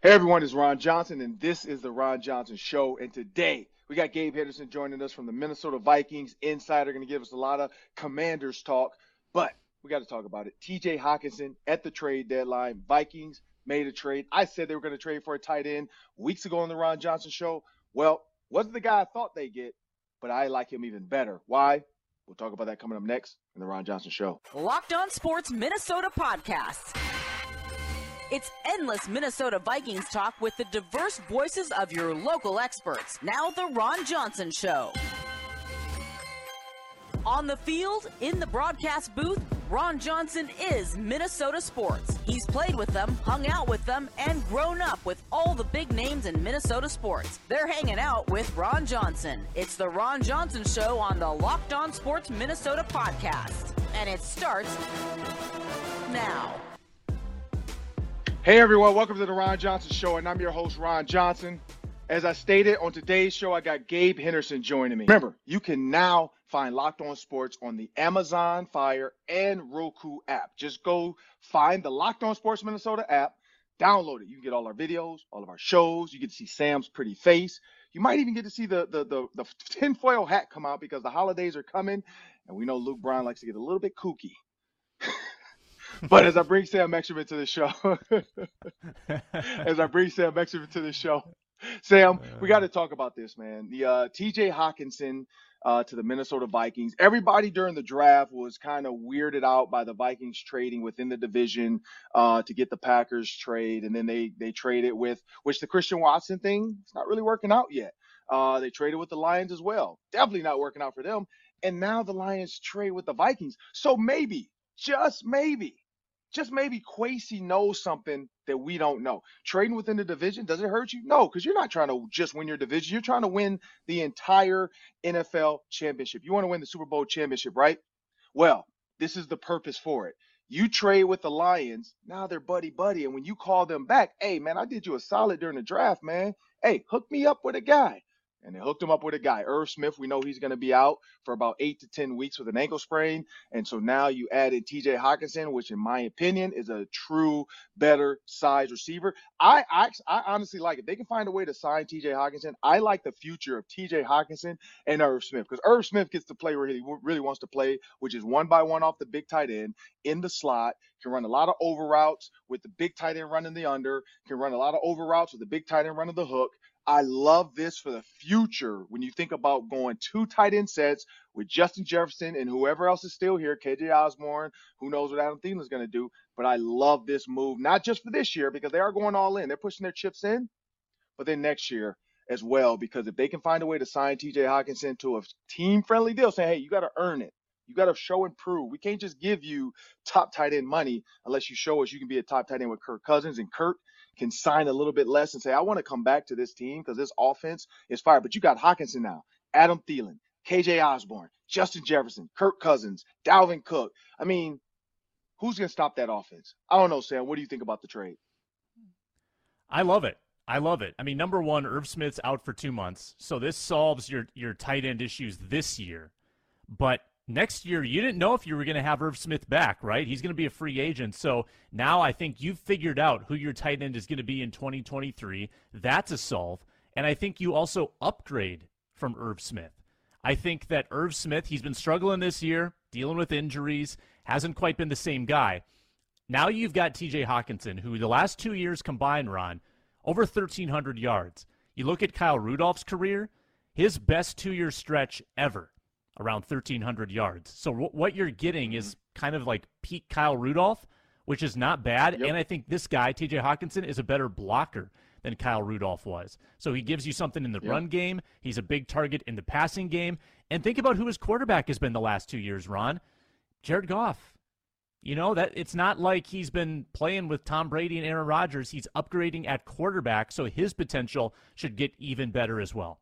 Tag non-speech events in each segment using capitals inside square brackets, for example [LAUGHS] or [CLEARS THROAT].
Hey everyone, it's Ron Johnson, and this is the Ron Johnson Show. And today we got Gabe Henderson joining us from the Minnesota Vikings Insider, going to give us a lot of Commanders talk, but we got to talk about it. TJ Hockenson at the trade deadline. Vikings made a trade. I said they were going to trade for a tight end weeks ago on the Ron Johnson Show. Well, wasn't the guy I thought they get, but I like him even better. Why? We'll talk about that coming up next in the Ron Johnson Show. Locked on Sports Minnesota podcast. It's endless Minnesota Vikings talk with the diverse voices of your local experts. Now, The Ron Johnson Show. On the field, in the broadcast booth, Ron Johnson is Minnesota sports. He's played with them, hung out with them, and grown up with all the big names in Minnesota sports. They're hanging out with Ron Johnson. It's the Ron Johnson Show on the Locked On Sports Minnesota podcast. And it starts now. Hey everyone, welcome to the Ron Johnson Show, and I'm your host, Ron Johnson. As I stated on today's show, I got Gabe Henderson joining me. Remember, you can now find Locked On Sports on the Amazon Fire and Roku app. Just go find the Locked On Sports Minnesota app, download it. You can get all our videos, all of our shows. You get to see Sam's pretty face. You might even get to see the the the, the tinfoil hat come out because the holidays are coming, and we know Luke Braun likes to get a little bit kooky. [LAUGHS] [LAUGHS] but as I bring Sam Ekstrom to the show, [LAUGHS] as I bring Sam Ekstrom to the show, Sam, we got to talk about this, man. The uh, T.J. Hockenson uh, to the Minnesota Vikings. Everybody during the draft was kind of weirded out by the Vikings trading within the division uh, to get the Packers trade, and then they they traded with which the Christian Watson thing. It's not really working out yet. Uh, they traded with the Lions as well. Definitely not working out for them. And now the Lions trade with the Vikings. So maybe, just maybe, just maybe Kwesi knows something that we don't know. Trading within the division, does it hurt you? No, because you're not trying to just win your division. You're trying to win the entire NFL championship. You want to win the Super Bowl championship, right? Well, this is the purpose for it. You trade with the Lions, now they're buddy buddy. And when you call them back, hey man, I did you a solid during the draft, man. Hey, hook me up with a guy and they hooked him up with a guy, Irv Smith. We know he's going to be out for about eight to 10 weeks with an ankle sprain. And so now you added TJ Hockenson, which in my opinion is a true better size receiver. I, I, I honestly like it. They can find a way to sign TJ Hockenson. I like the future of TJ Hockenson and Irv Smith because Irv Smith gets to play where he really wants to play, which is one by one off the big tight end in the slot, can run a lot of over routes with the big tight end running the under, can run a lot of over routes with the big tight end running the hook. I love this for the future when you think about going two tight end sets with Justin Jefferson and whoever else is still here, KJ Osborn, who knows what Adam Thielen is going to do. But I love this move, not just for this year because they are going all in. They're pushing their chips in, but then next year as well because if they can find a way to sign TJ Hockenson to a team friendly deal, saying, hey, you got to earn it. You got to show and prove. We can't just give you top tight end money unless you show us you can be a top tight end with Kirk Cousins. And Kirk can sign a little bit less and say, I want to come back to this team because this offense is fire. But you got Hockenson now, Adam Thielen, KJ Osborn, Justin Jefferson, Kirk Cousins, Dalvin Cook. I mean, who's going to stop that offense? I don't know, Sam. What do you think about the trade? I love it. I love it. I mean, number one, Irv Smith's out for two months, so this solves your your tight end issues this year. But next year you didn't know if you were going to have Irv Smith back, right? He's going to be a free agent. So now I think you've figured out who your tight end is going to be in 2023. That's a solve. And I think you also upgrade from Irv Smith. I think that Irv Smith, he's been struggling this year, dealing with injuries, hasn't quite been the same guy. Now you've got TJ Hockenson, who the last two years combined, Ron, over 1,300 yards. You look at Kyle Rudolph's career, his best two year stretch ever around 1,300 yards. So w- what you're getting is mm-hmm. kind of like peak Kyle Rudolph, which is not bad. Yep. And I think this guy, TJ Hockenson, is a better blocker than Kyle Rudolph was. So he gives you something in the yep. run game. He's a big target in the passing game. And think about who his quarterback has been the last two years, Ron. Jared Goff. You know that it's not like he's been playing with Tom Brady and Aaron Rodgers. He's upgrading at quarterback, so his potential should get even better as well.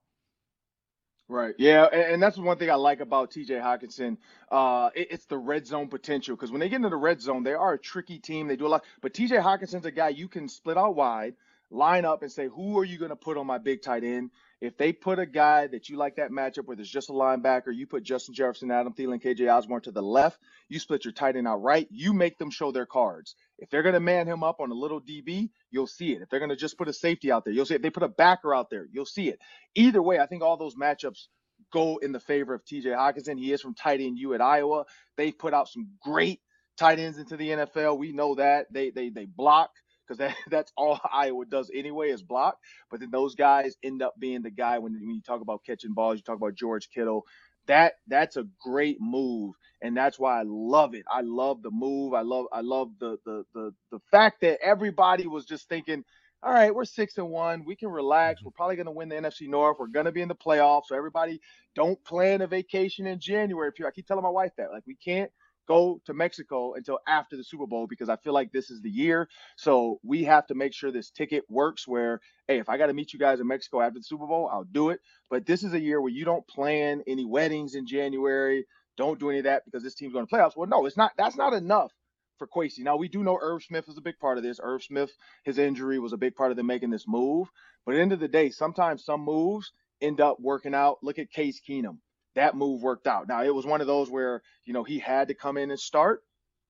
Right. Yeah, and, and, that's one thing I like about T.J. Hockenson. Uh, it, it's the red zone potential because when they get into the red zone, they are a tricky team. They do a lot, but T.J. Hockenson's a guy you can split out wide. line up and say, who are you going to put on my big tight end? If they put a guy that you like that matchup where there's just a linebacker, you put Justin Jefferson, Adam Thielen, KJ Osborn to the left, you split your tight end out right, you make them show their cards. If they're going to man him up on a little DB, you'll see it. If they're going to just put a safety out there, you'll see it. If they put a backer out there, you'll see it. Either way, I think all those matchups go in the favor of TJ Hockenson. He is from tight end U at Iowa. They've put out some great tight ends into the NFL. We know that. They they they block because that, [LAUGHS] that's all Iowa does anyway is block. But then those guys end up being the guy when, when you talk about catching balls, you talk about George Kittle. That that's a great move, and that's why I love it. I love the move. I love I love the the the the fact that everybody was just thinking, all right, we're six and one. We can relax. Mm-hmm. We're probably going to win the NFC North. We're going to be in the playoffs. So everybody, don't plan a vacation in January. I keep telling my wife that. Like we can't go to Mexico until after the Super Bowl because I feel like this is the year. So we have to make sure this ticket works where, hey, if I got to meet you guys in Mexico after the Super Bowl, I'll do it. But this is a year where you don't plan any weddings in January. Don't do any of that because this team's going to playoffs. Well, no, it's not. That's not enough for Kwesi. Now we do know Irv Smith is a big part of this. Irv Smith, his injury was a big part of them making this move. But at the end of the day, sometimes some moves end up working out. Look at Case Keenum that move worked out. Now it was one of those where you know he had to come in and start,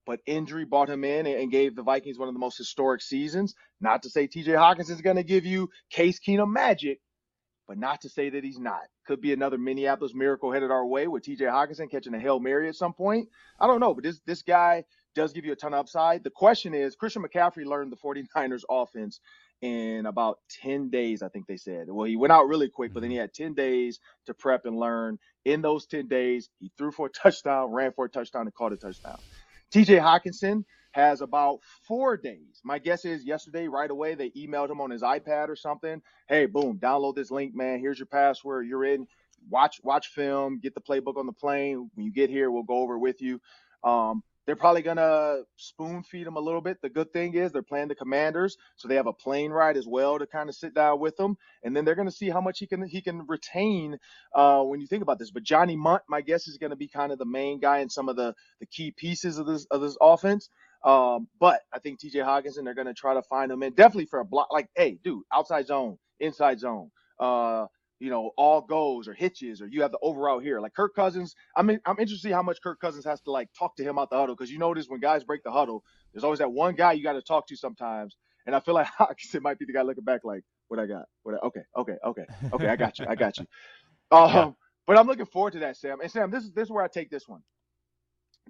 but injury brought him in and gave the Vikings one of the most historic seasons. Not to say T.J. Hawkins is going to give you Case Keenum magic, but not to say that he's not. Could be another Minneapolis miracle headed our way with T.J. Hockenson catching a hail mary at some point. I don't know, but this this guy does give you a ton of upside. The question is, Christian McCaffrey learned the 49ers offense in about 10 days, I think they said. Well, he went out really quick, but then he mm-hmm. had 10 days to prep and learn. In those 10 days, he threw for a touchdown, ran for a touchdown, and caught a touchdown. TJ Hockenson has about four days. My guess is yesterday, right away, they emailed him on his iPad or something. Hey, boom, download this link, man. Here's your password. You're in. Watch watch film. Get the playbook on the plane. When you get here, we'll go over with you. Um, they're probably gonna spoon feed them a little bit. The good thing is they're playing the Commanders, so they have a plane ride as well to kind of sit down with them, and then they're gonna see how much he can he can retain uh, when you think about this. But Johnny Mundt, my guess, is gonna be kind of the main guy in some of the the key pieces of this of this offense. Um, but I think T.J. Hockenson, they're gonna try to find him in definitely for a block. Like, hey, dude, outside zone, inside zone. Uh, you know, all goes or hitches or you have the overall here. Like Kirk Cousins, I mean, I'm interested to see how much Kirk Cousins has to like talk to him out the huddle because you notice when guys break the huddle, there's always that one guy you got to talk to sometimes. And I feel like [LAUGHS] Hockenson might be the guy looking back like, what I got? What I, okay, okay, okay, okay, I got you, I got you. [LAUGHS] Um, yeah. But I'm looking forward to that, Sam. And Sam, this is this is where I take this one.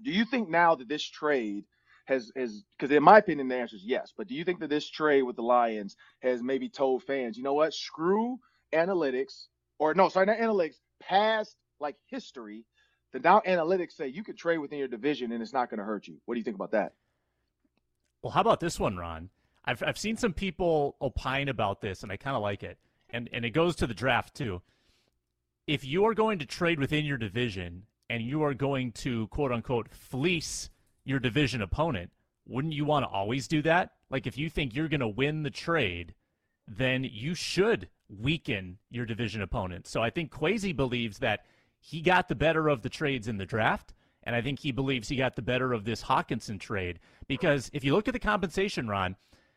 Do you think now that this trade has has because in my opinion the answer is yes, but do you think that this trade with the Lions has maybe told fans, you know what, screw analytics, or no, sorry, not analytics, past like history, that now analytics say you can trade within your division and it's not going to hurt you. What do you think about that? Well, how about this one, Ron? I've I've seen some people opine about this, and I kind of like it, and and it goes to the draft too. If you are going to trade within your division and you are going to quote unquote fleece your division opponent, wouldn't you want to always do that? Like if you think you're going to win the trade, then you should weaken your division opponent. So I think Kwesi believes that he got the better of the trades in the draft, and I think he believes he got the better of this Hockenson trade. Because if you look at the compensation, Ron,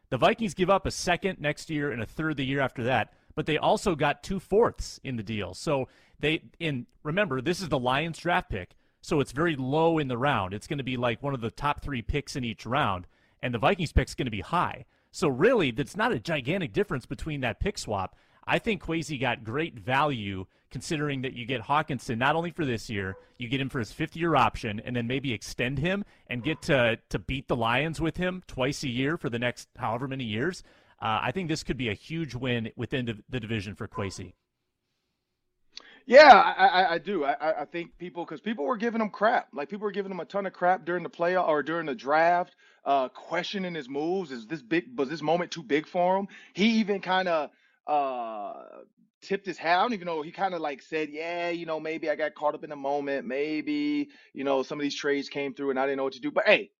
the Vikings give up a second next year and a third the year after that, but they also got two fourths in the deal. So they in remember this is the Lions draft pick, so it's very low in the round. It's going to be like one of the top three picks in each round, and the Vikings pick is going to be high. So really, that's not a gigantic difference between that pick swap. I think Kwesi got great value considering that you get Hockenson not only for this year, you get him for his fifth year option, and then maybe extend him and get to to beat the Lions with him twice a year for the next however many years. Uh, I think this could be a huge win within the division for Kwesi. Yeah, I, I, do. I, I think people because people were giving him crap. Like people were giving him a ton of crap during the play or during the draft, uh, questioning his moves. Is this big? Was this moment too big for him? He even kind of uh tipped his hat. I don't even know. He kind of like said, "Yeah, you know, maybe I got caught up in the moment. Maybe you know some of these trades came through and I didn't know what to do." But hey,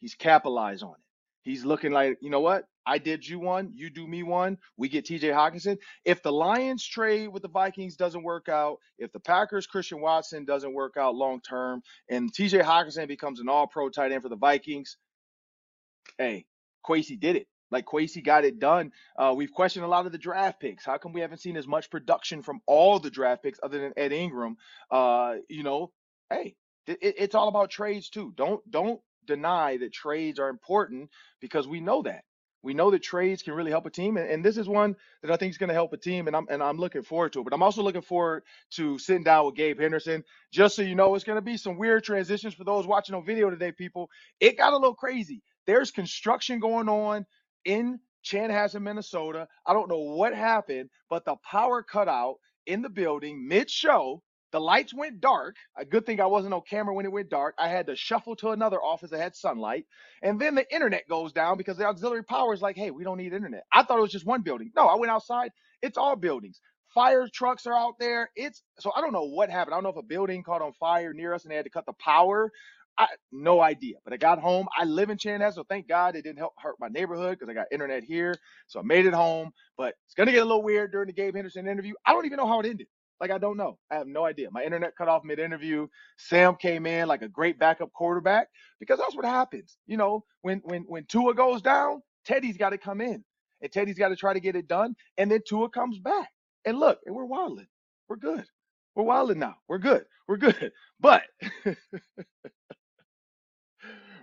he's capitalized on it. He's looking like, you know what? I did you one, you do me one. We get TJ Hockenson. If the Lions trade with the Vikings doesn't work out, if the Packers Christian Watson doesn't work out long term, and TJ Hockenson becomes an all pro tight end for the Vikings, hey, Kwesi did it. Like Kwesi got it done. Uh, we've questioned a lot of the draft picks. How come we haven't seen as much production from all the draft picks other than Ed Ingram? Uh, you know, hey, it, it's all about trades too. Don't don't deny that trades are important because we know that. We know that trades can really help a team, and, and this is one that I think is going to help a team, and I'm and I'm looking forward to it. But I'm also looking forward to sitting down with Gabe Henderson. Just so you know, it's going to be some weird transitions for those watching on video today, people. It got a little crazy. There's construction going on in Chanhassen, Minnesota. I don't know what happened, but the power cut out in the building mid-show the lights went dark. A good thing I wasn't on camera when it went dark. I had to shuffle to another office that had sunlight. And then the internet goes down because the auxiliary power is like, hey, we don't need internet. I thought it was just one building. No, I went outside. It's all buildings. Fire trucks are out there. It's so I don't know what happened. I don't know if a building caught on fire near us and they had to cut the power. I no idea. But I got home. I live in Chanhassen, so thank God it didn't help hurt my neighborhood because I got internet here. So I made it home. But it's gonna get a little weird during the Gabe Henderson interview. I don't even know how it ended. Like I don't know. I have no idea. My internet cut off mid-interview. Sam came in like a great backup quarterback because that's what happens. You know, when when when Tua goes down, Teddy's got to come in, and Teddy's got to try to get it done, and then Tua comes back. And look, and we're wilding. We're good. We're wilding now. We're good. We're good. [LAUGHS] But [LAUGHS]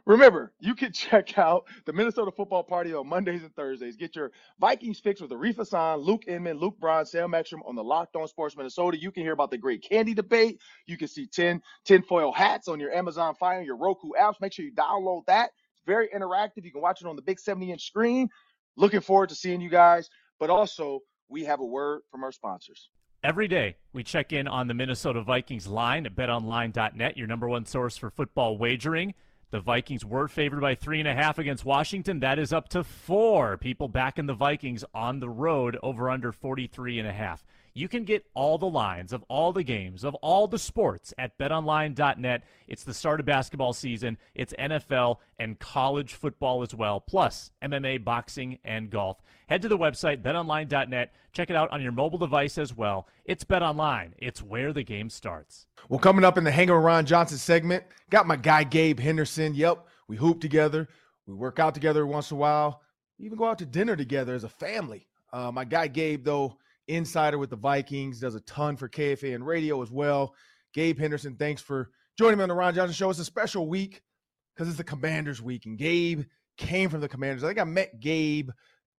Remember, you can [LAUGHS] check out the Minnesota Football Party on Mondays and Thursdays. Get your Vikings fix with Arif Hassan, Luke Inman, Luke Braun, Sam Ekstrom on the Locked On Sports Minnesota. You can hear about the great candy debate. You can see 10 tinfoil hats on your Amazon Fire your Roku apps. Make sure you download that. It's very interactive. You can watch it on the big 70 inch screen. Looking forward to seeing you guys. But also, we have a word from our sponsors. Every day, we check in on the Minnesota Vikings line at betonline.net, your number one source for football wagering. The Vikings were favored by three and a half against Washington. That is up to four. People backing the Vikings on the road over under 43 and a half. You can get all the lines of all the games of all the sports at betonline.net. It's the start of basketball season. It's NFL and college football as well, plus MMA, boxing, and golf. Head to the website betonline.net. Check it out on your mobile device as well. It's BetOnline. It's where the game starts. Well, coming up in the with Ron Johnson segment, got my guy Gabe Henderson. Yep, we hoop together. We work out together once in a while. We even go out to dinner together as a family. Uh, my guy Gabe, though, insider with the Vikings, does a ton for KFA and radio as well. Gabe Henderson, thanks for joining me on the Ron Johnson Show. It's a special week because it's the Commanders week, and Gabe came from the Commanders. I think I met Gabe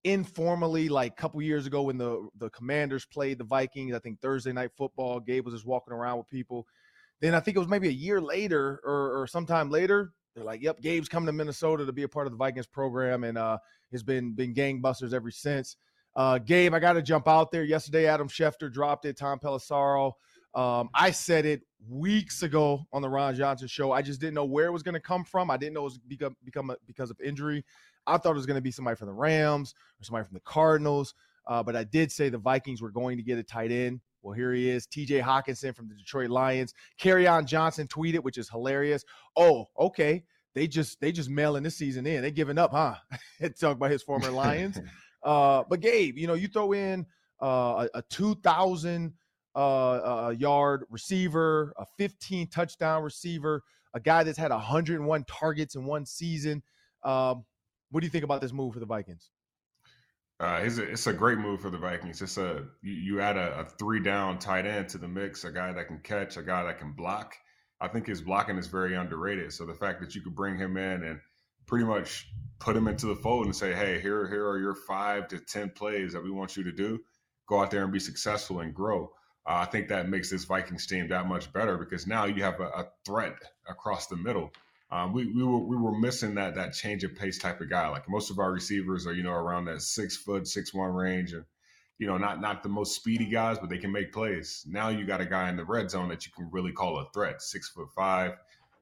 informally like a couple years ago when the the Commanders played the Vikings. I think Thursday night football. Gabe was just walking around with people. Then I think it was maybe a year later or, or sometime later. They're like, "Yep, Gabe's coming to Minnesota to be a part of the Vikings program," and uh, has been been gangbusters ever since. Uh, Gabe, I got to jump out there. Yesterday, Adam Schefter dropped it. Tom Pelissero. Um, I said it weeks ago on the Ron Johnson show. I just didn't know where it was going to come from. I didn't know it was become become a, because of injury. I thought it was going to be somebody from the Rams or somebody from the Cardinals. Uh, but I did say the Vikings were going to get a tight end. Well, here he is, TJ Hockenson from the Detroit Lions. Kerryon Johnson tweeted, which is hilarious. Oh, okay. They just they just mailing this season in. They giving up, huh? [LAUGHS] Talk about his former Lions. [LAUGHS] uh, but Gabe, you know, you throw in uh, a, a 2,000 uh, uh, yard receiver, a 15 touchdown receiver, a guy that's had 101 targets in one season. Um, what do you think about this move for the Vikings? Uh, it's, a, it's a great move for the Vikings. It's a you, you add a, a, three down tight end to the mix, a guy that can catch, a guy that can block. I think his blocking is very underrated. So the fact that you could bring him in and pretty much put him into the fold and say, "Hey, here here are your five to ten plays that we want you to do. Go out there and be successful and grow." Uh, I think that makes this Vikings team that much better because now you have a, a threat across the middle um, we, we were we were missing that that change of pace type of guy. Like most of our receivers are, you know, around that six foot, six one range, and you know, not not the most speedy guys, but they can make plays. Now you got a guy in the red zone that you can really call a threat. Six foot five,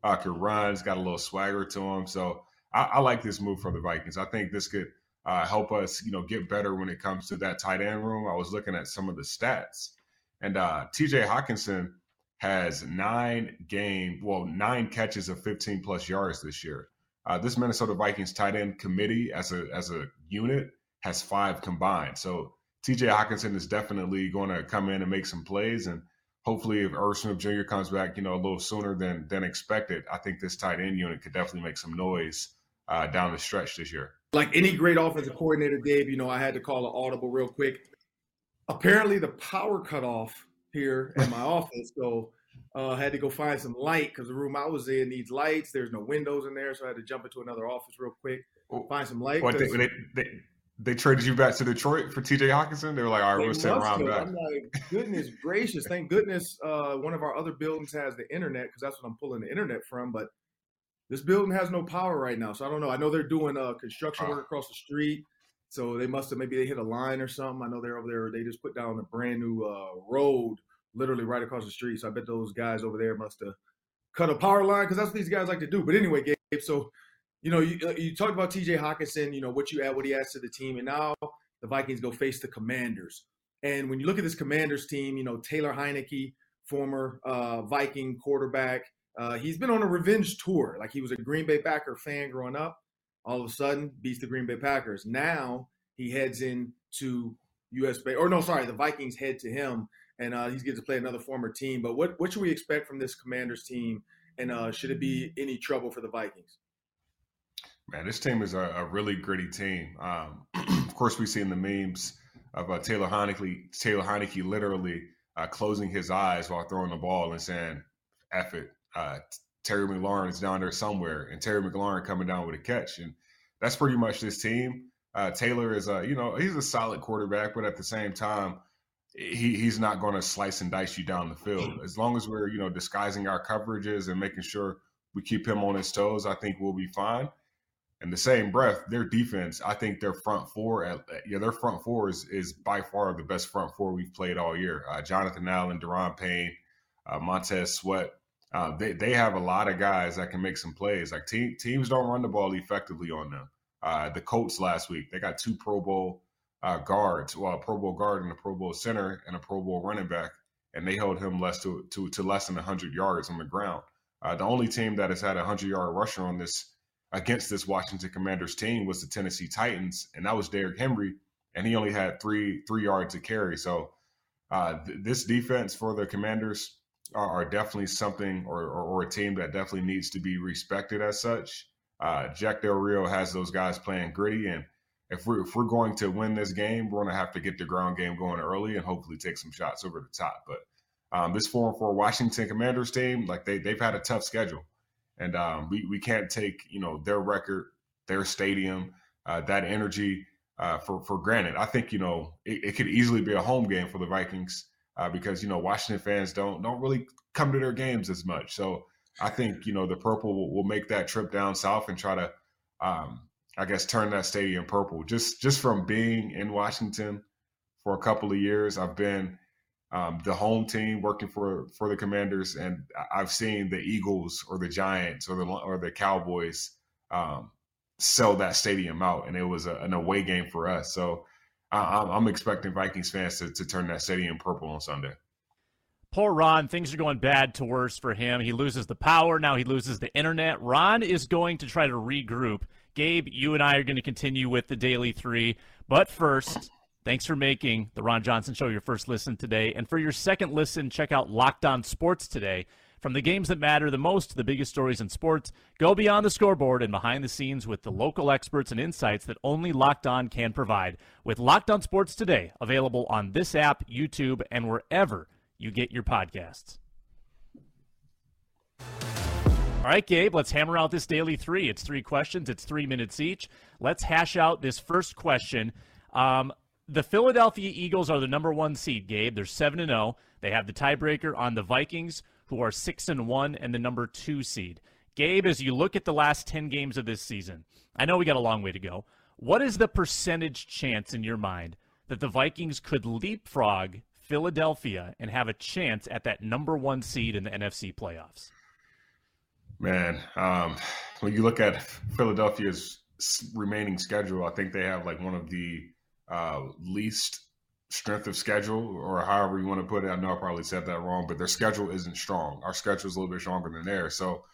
uh, can run, has got a little swagger to him. So I, I like this move from the Vikings. I think this could uh, help us, you know, get better when it comes to that tight end room. I was looking at some of the stats, and uh, T.J. Hockenson has nine game, well, nine catches of 15 plus yards this year. Uh, this Minnesota Vikings tight end committee, as a as a unit, has five combined. So T.J. Hockenson is definitely going to come in and make some plays, and hopefully, if Irv Smith Jr. comes back, you know, a little sooner than than expected, I think this tight end unit could definitely make some noise uh, down the stretch this year. Like any great offensive coordinator, Dave, you know, I had to call an audible real quick. Apparently, the power cut off here in my [LAUGHS] office, so uh, had to go find some light because the room I was in needs lights. There's no windows in there, so I had to jump into another office real quick, find some light. What, they, they, they, they, traded you back to Detroit for T.J. Hockenson. They were like, "All right, we'll send Ron back." I'm like, goodness gracious! Thank goodness uh, one of our other buildings has the internet because that's what I'm pulling the internet from. But this building has no power right now, so I don't know. I know they're doing uh, construction work across the street, so they must have maybe they hit a line or something. I know they're over there. They just put down a brand new uh, road, literally right across the street. So I bet those guys over there must have cut a power line because that's what these guys like to do. But anyway, Gabe, so you know you, uh, you talked about T.J. Hockenson, you know what you add, what he adds to the team, and now the Vikings go face the Commanders. And when you look at this Commanders team, you know Taylor Heinicke, former uh, Viking quarterback uh, he's been on a revenge tour. Like he was a Green Bay Packer fan growing up. All of a sudden, beats the Green Bay Packers. Now he heads into US Bay, or no, sorry, the Vikings head to him, and uh, he's getting to play another former team. But what what should we expect from this Commanders team? And uh, should it be any trouble for the Vikings? Man, this team is a, a really gritty team. Um, [CLEARS THROAT] of course, we've seen the memes of uh, Taylor Heinicke, Taylor Heinicke literally uh, closing his eyes while throwing the ball and saying, "F it, uh, Terry McLaurin is down there somewhere, and Terry McLaurin coming down with a catch, and that's pretty much this team. Uh, Taylor is a you know he's a solid quarterback, but at the same time, he he's not going to slice and dice you down the field. As long as we're you know disguising our coverages and making sure we keep him on his toes, I think we'll be fine. In the same breath, their defense, I think their front four, at, yeah, their front four is, is by far the best front four we've played all year. Uh, Jonathan Allen, Daron Payne, uh, Montez Sweat, uh, they they have a lot of guys that can make some plays. Like te- teams don't run the ball effectively on them. Uh, the Colts last week they got two Pro Bowl uh, guards, well, a Pro Bowl guard and a Pro Bowl center and a Pro Bowl running back, and they held him less to to, to less than 100 yards on the ground. Uh, the only team that has had a 100 yard rusher on this against this Washington Commanders team was the Tennessee Titans, and that was Derrick Henry, and he only had three three yards to carry. So uh, th- this defense for the Commanders are, are definitely something or, or, or, a team that definitely needs to be respected as such. Uh, Jack Del Rio has those guys playing gritty, and if we're if we're going to win this game, we're going to have to get the ground game going early and hopefully take some shots over the top. But um, this four and four Washington Commanders team, like they they've had a tough schedule, and um, we we can't take you know their record, their stadium, uh, that energy uh, for for granted. I think you know it, it, could easily be a home game for the Vikings uh, because you know Washington fans don't don't really come to their games as much. So I think you know the purple will, will make that trip down south and try to, um, I guess, turn that stadium purple. Just just from being in Washington for a couple of years, I've been um, the home team working for for the Commanders, and I've seen the Eagles or the Giants or the or the Cowboys um, sell that stadium out, and it was a, an away game for us. So I, am expecting Vikings fans to, to turn that stadium purple on Sunday. Poor Ron, things are going bad to worse for him. He loses the power. Now he loses the internet. Ron is going to try to regroup. Gabe, you and I are going to continue with the Daily Three. But first, thanks for making the Ron Johnson Show your first listen today. And for your second listen, check out Locked On Sports today. From the games that matter the most to the biggest stories in sports, go beyond the scoreboard and behind the scenes with the local experts and insights that only Locked On can provide. With Locked On Sports Today, available on this app, YouTube, and wherever you get your podcasts. All right, Gabe, let's hammer out this daily three. It's three questions, it's three minutes each. Let's hash out this first question. Um, the Philadelphia Eagles are the number one seed, Gabe. They're 7 0. They have the tiebreaker on the Vikings, who are six and one and the number two seed. Gabe, as you look at the last ten games of this season, I know we got a long way to go. What is the percentage chance in your mind that the Vikings could leapfrog Philadelphia and have a chance at that number one seed in the NFC playoffs? Man, um, when you look at Philadelphia's remaining schedule, I think they have like one of the uh, least strength of schedule or however you want to put it. I know I probably said that wrong, but their schedule isn't strong. Our schedule is a little bit stronger than theirs. So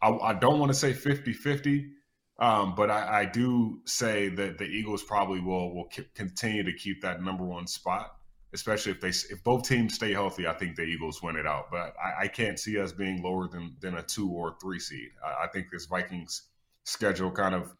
I, I don't want to say 50 50, um, but I, I, do say that the Eagles probably will will continue to keep that number one spot, especially if they if both teams stay healthy. I think the Eagles win it out, but I, I can't see us being lower than than a two or three seed. I, I think this Vikings schedule kind of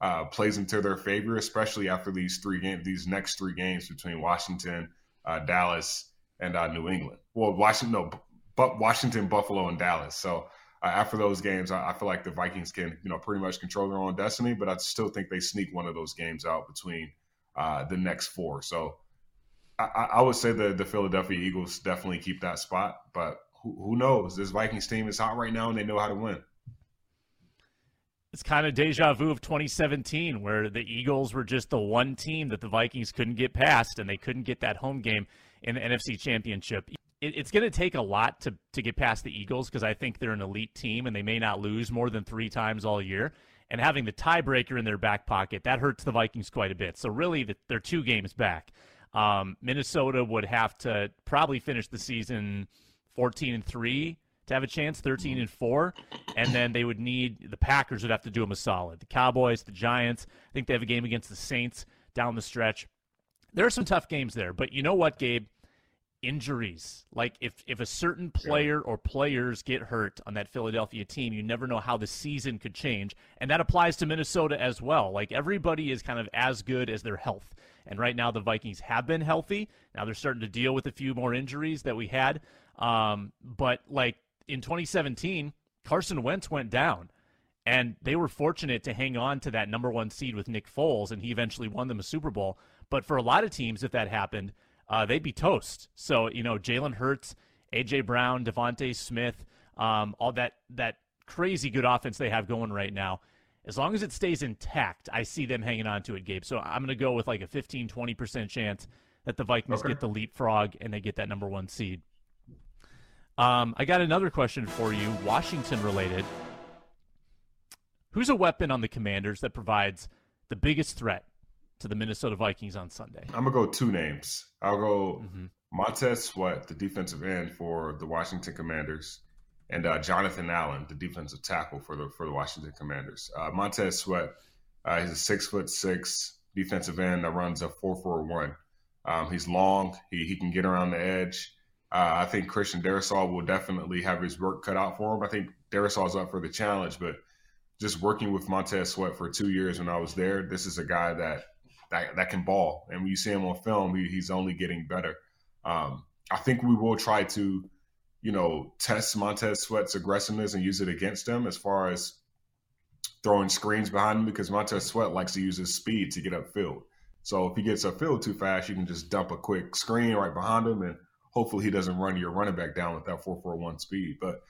uh, plays into their favor, especially after these three games, these next three games between Washington, uh, Dallas, and uh, New England. Well, Washington, no, but Washington, Buffalo, and Dallas. So uh, after those games, I, I, feel like the Vikings can, you know, pretty much control their own destiny. But I still think they sneak one of those games out between uh, the next four. So I, I, would say the the Philadelphia Eagles definitely keep that spot. But who, who knows? This Vikings team is hot right now, and they know how to win it's kind of deja vu of 2017 where the Eagles were just the one team that the Vikings couldn't get past and they couldn't get that home game in the NFC Championship. It, it's going to take a lot to, to get past the Eagles because I think they're an elite team and they may not lose more than three times all year. And having the tiebreaker in their back pocket, that hurts the Vikings quite a bit. So, really, the, they're two games back. Um, Minnesota would have to probably finish the season 14 and 3 to have a chance, 13 and 4. And then they would need the Packers would have to do them a solid. The Cowboys, the Giants, I think they have a game against the Saints down the stretch. There are some tough games there, but you know what, Gabe? Injuries. Like if if a certain player or players get hurt on that Philadelphia team, you never know how the season could change. And that applies to Minnesota as well. Like everybody is kind of as good as their health. And right now the Vikings have been healthy. Now they're starting to deal with a few more injuries that we had. Um, but like in 2017, Carson Wentz went down, and they were fortunate to hang on to that number one seed with Nick Foles, and he eventually won them a Super Bowl. But for a lot of teams, if that happened, uh, they'd be toast. So you know, Jalen Hurts, AJ Brown, DeVonta Smith, um, all that that crazy good offense they have going right now. As long as it stays intact, I see them hanging on to it, Gabe. So I'm going to go with like a 15, 20% chance that the Vikings okay. get the leapfrog and they get that number one seed. Um, I got another question for you, Washington related. Who's a weapon on the Commanders that provides the biggest threat to the Minnesota Vikings on Sunday? I'm gonna go two names. I'll go mm-hmm. Montez Sweat, the defensive end for the Washington Commanders, and uh, Jonathan Allen, the defensive tackle for the for the Washington Commanders. Uh, Montez Sweat, uh, he's a six foot six defensive end that runs a four four one. Um, he's long. He he can get around the edge. Uh, I think Christian Darrisaw will definitely have his work cut out for him. I think Darrisaw's up for the challenge, but just working with Montez Sweat for two years when I was there, this is a guy that that, that can ball. And when you see him on film, he, he's only getting better. Um, I think we will try to, you know, test Montez Sweat's aggressiveness and use it against him as far as throwing screens behind him because Montez Sweat likes to use his speed to get upfield. So if he gets upfield too fast, you can just dump a quick screen right behind him and – hopefully he doesn't run your running back down with that 441 speed. But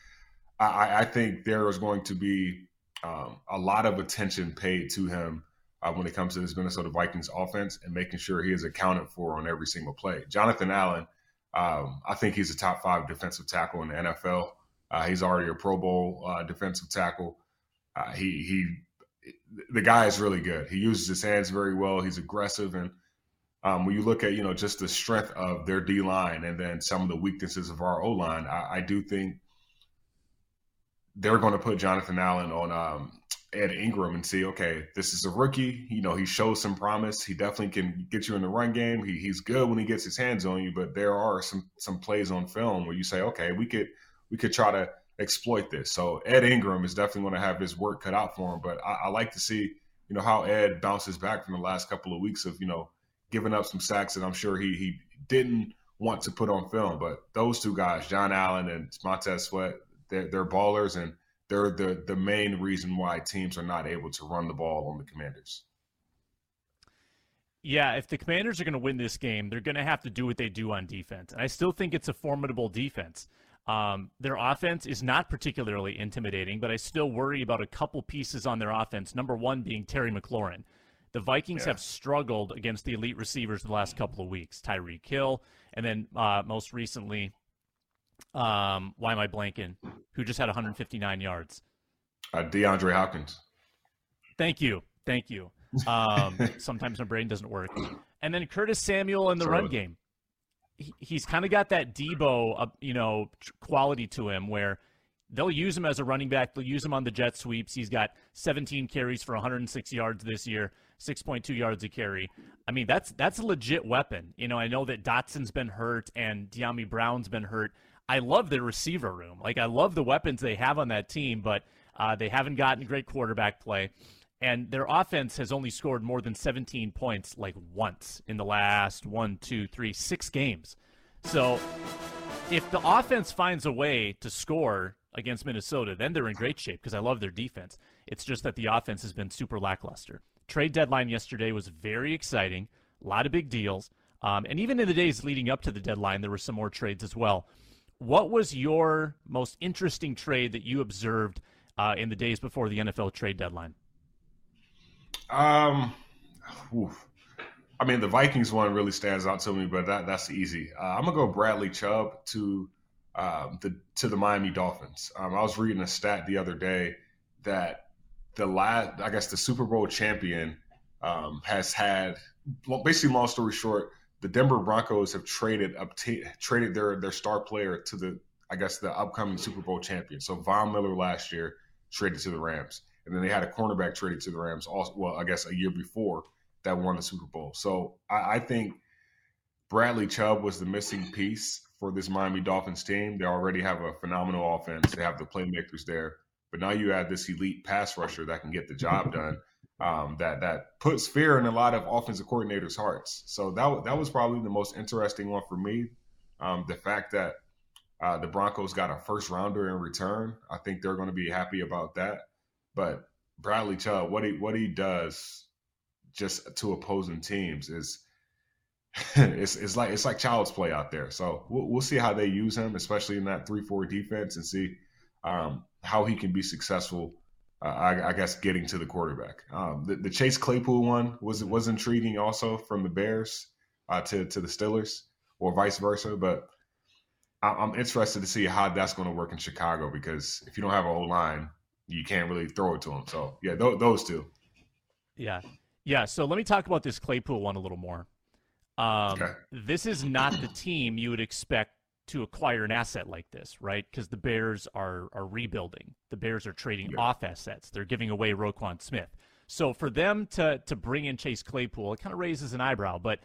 I, I think there is going to be um, a lot of attention paid to him uh, when it comes to this Minnesota Vikings offense and making sure he is accounted for on every single play. Jonathan Allen, um, I think he's a top five defensive tackle in the NFL. Uh, he's already a Pro Bowl uh, defensive tackle. Uh, he he, the guy is really good. He uses his hands very well. He's aggressive and um, when you look at you know just the strength of their D line and then some of the weaknesses of our O line, I, I, do think they're going to put Jonathan Allen on um, Ed Ingram and see, okay, this is a rookie. You know, he shows some promise. He definitely can get you in the run game. He, he's good when he gets his hands on you, but there are some some plays on film where you say, okay, we could we could try to exploit this. So Ed Ingram is definitely going to have his work cut out for him. But I, I like to see, you know, how Ed bounces back from the last couple of weeks of, you know, giving up some sacks that I'm sure he he didn't want to put on film. But those two guys, John Allen and Montez Sweat, they're, they're ballers and they're the the main reason why teams are not able to run the ball on the Commanders. Yeah, if the Commanders are going to win this game, they're going to have to do what they do on defense. And I still think it's a formidable defense. Um, their offense is not particularly intimidating, but I still worry about a couple pieces on their offense. Number one being Terry McLaurin. The Vikings yeah. have struggled against the elite receivers the last couple of weeks. Tyreek Hill, and then uh, most recently, um, why am I blanking? Who just had 159 yards? Uh, DeAndre Hopkins. Thank you, thank you. Um, [LAUGHS] sometimes my brain doesn't work. And then Curtis Samuel in the Sorry. run game. He, he's kind of got that Deebo, uh, you know, quality to him where they'll use him as a running back. They'll use him on the jet sweeps. He's got 17 carries for 106 yards this year. 6.2 yards a carry. I mean, that's that's a legit weapon. You know, I know that Dotson's been hurt and Dyami Brown's been hurt. I love the receiver room. Like I love the weapons they have on that team, but Uh, they haven't gotten great quarterback play, and their offense has only scored more than 17 points like once in the last one, two, three, six games. So if the offense finds a way to score against Minnesota, then they're in great shape because I love their defense. It's just that the offense has been super lackluster. Trade deadline yesterday was very exciting, a lot of big deals. Um, and even in the days leading up to the deadline, there were some more trades as well. What was your most interesting trade that you observed uh, in the days before the NFL trade deadline? Um, oof. I mean, the Vikings one really stands out to me, but that that's easy. Uh, I'm gonna go Bradley Chubb to um, the to the Miami Dolphins. Um, I was reading a stat the other day that the last, I guess, the Super Bowl champion um, has had basically, long story short, the Denver Broncos have traded up, traded their their star player to the I guess the upcoming Super Bowl champion. So Von Miller last year traded to the Rams, and then they had a cornerback traded to the Rams. Also, well, I guess a year before that won the Super Bowl. So I, I think Bradley Chubb was the missing piece for this Miami Dolphins team. They already have a phenomenal offense. They have the playmakers there, but now you add this elite pass rusher that can get the job done um, that that puts fear in a lot of offensive coordinators' hearts. So that that was probably the most interesting one for me. Um, the fact that uh, the Broncos got a first rounder in return, I think they're going to be happy about that. But Bradley Chubb, what he what he does just to opposing teams is [LAUGHS] it's it's like it's like child's play out there. So we'll, we'll see how they use him, especially in that three four defense, and see um, how he can be successful uh, I, I, guess getting to the quarterback. Um, the, the, Chase Claypool one was was intriguing also from the Bears uh, to to the Steelers or vice versa. But I, I'm interested to see how that's going to work in Chicago because if you don't have a whole line, you can't really throw it to them. So yeah, th- those two. Yeah, yeah. So let me talk about this Claypool one a little more. Um, okay. This is not the team you would expect to acquire an asset like this, right? Because the Bears are are rebuilding. The Bears are trading yeah. off assets. They're giving away Roquan Smith. So for them to to bring in Chase Claypool, it kind of raises an eyebrow. But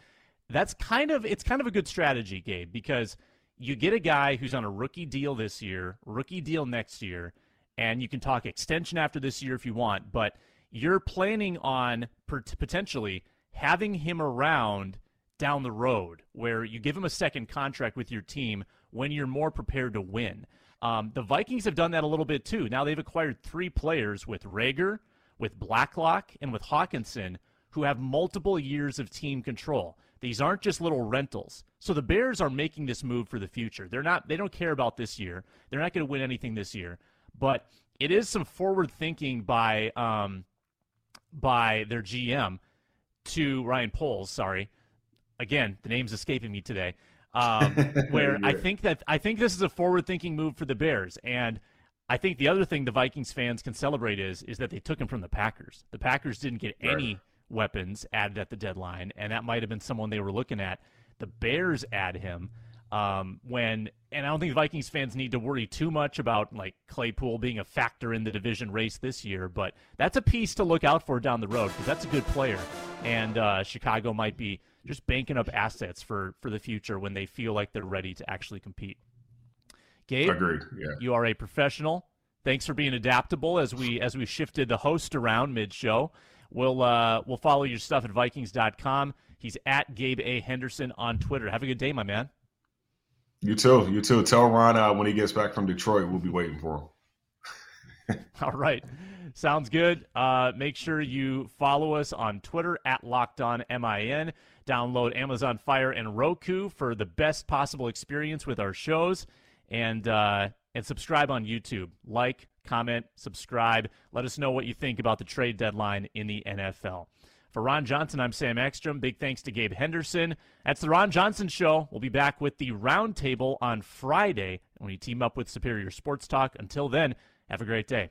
that's kind of it's kind of a good strategy, Gabe, because you get a guy who's on a rookie deal this year, rookie deal next year, and you can talk extension after this year if you want. But you're planning on potentially having him around down the road where you give him a second contract with your team when you're more prepared to win. Um, the Vikings have done that a little bit too. Now they've acquired three players with Reagor, with Blacklock, and with Hockenson who have multiple years of team control. These aren't just little rentals. So the Bears are making this move for the future. They're not they don't care about this year. They're not going to win anything this year. But it is some forward thinking by um, by their GM to Ryan Poles, sorry, again, the name's escaping me today. Um, [LAUGHS] where I think that I think this is a forward-thinking move for the Bears, and I think the other thing the Vikings fans can celebrate is is that they took him from the Packers. The Packers didn't get right. any weapons added at the deadline, and that might have been someone they were looking at. The Bears add him um, when, and I don't think Vikings fans need to worry too much about like Claypool being a factor in the division race this year, but that's a piece to look out for down the road because that's a good player, and uh, Chicago might be just banking up assets for for the future when they feel like they're ready to actually compete. Gabe, agreed. Yeah, you are a professional. Thanks for being adaptable as we as we shifted the host around mid show. We'll uh, we'll follow your stuff at Vikings.com. He's at Gabe A Henderson on Twitter. Have a good day, my man. You too. You too. Tell Ron uh, when he gets back from Detroit, we'll be waiting for him. [LAUGHS] All right. Sounds good. Uh, make sure you follow us on Twitter at Locked On MIN. Download Amazon Fire and Roku for the best possible experience with our shows, and uh, and subscribe on YouTube. Like, comment, subscribe. Let us know what you think about the trade deadline in the NFL. For Ron Johnson, I'm Sam Ekstrom. Big thanks to Gabe Henderson. That's the Ron Johnson Show. We'll be back with the roundtable on Friday when we team up with Superior Sports Talk. Until then, have a great day.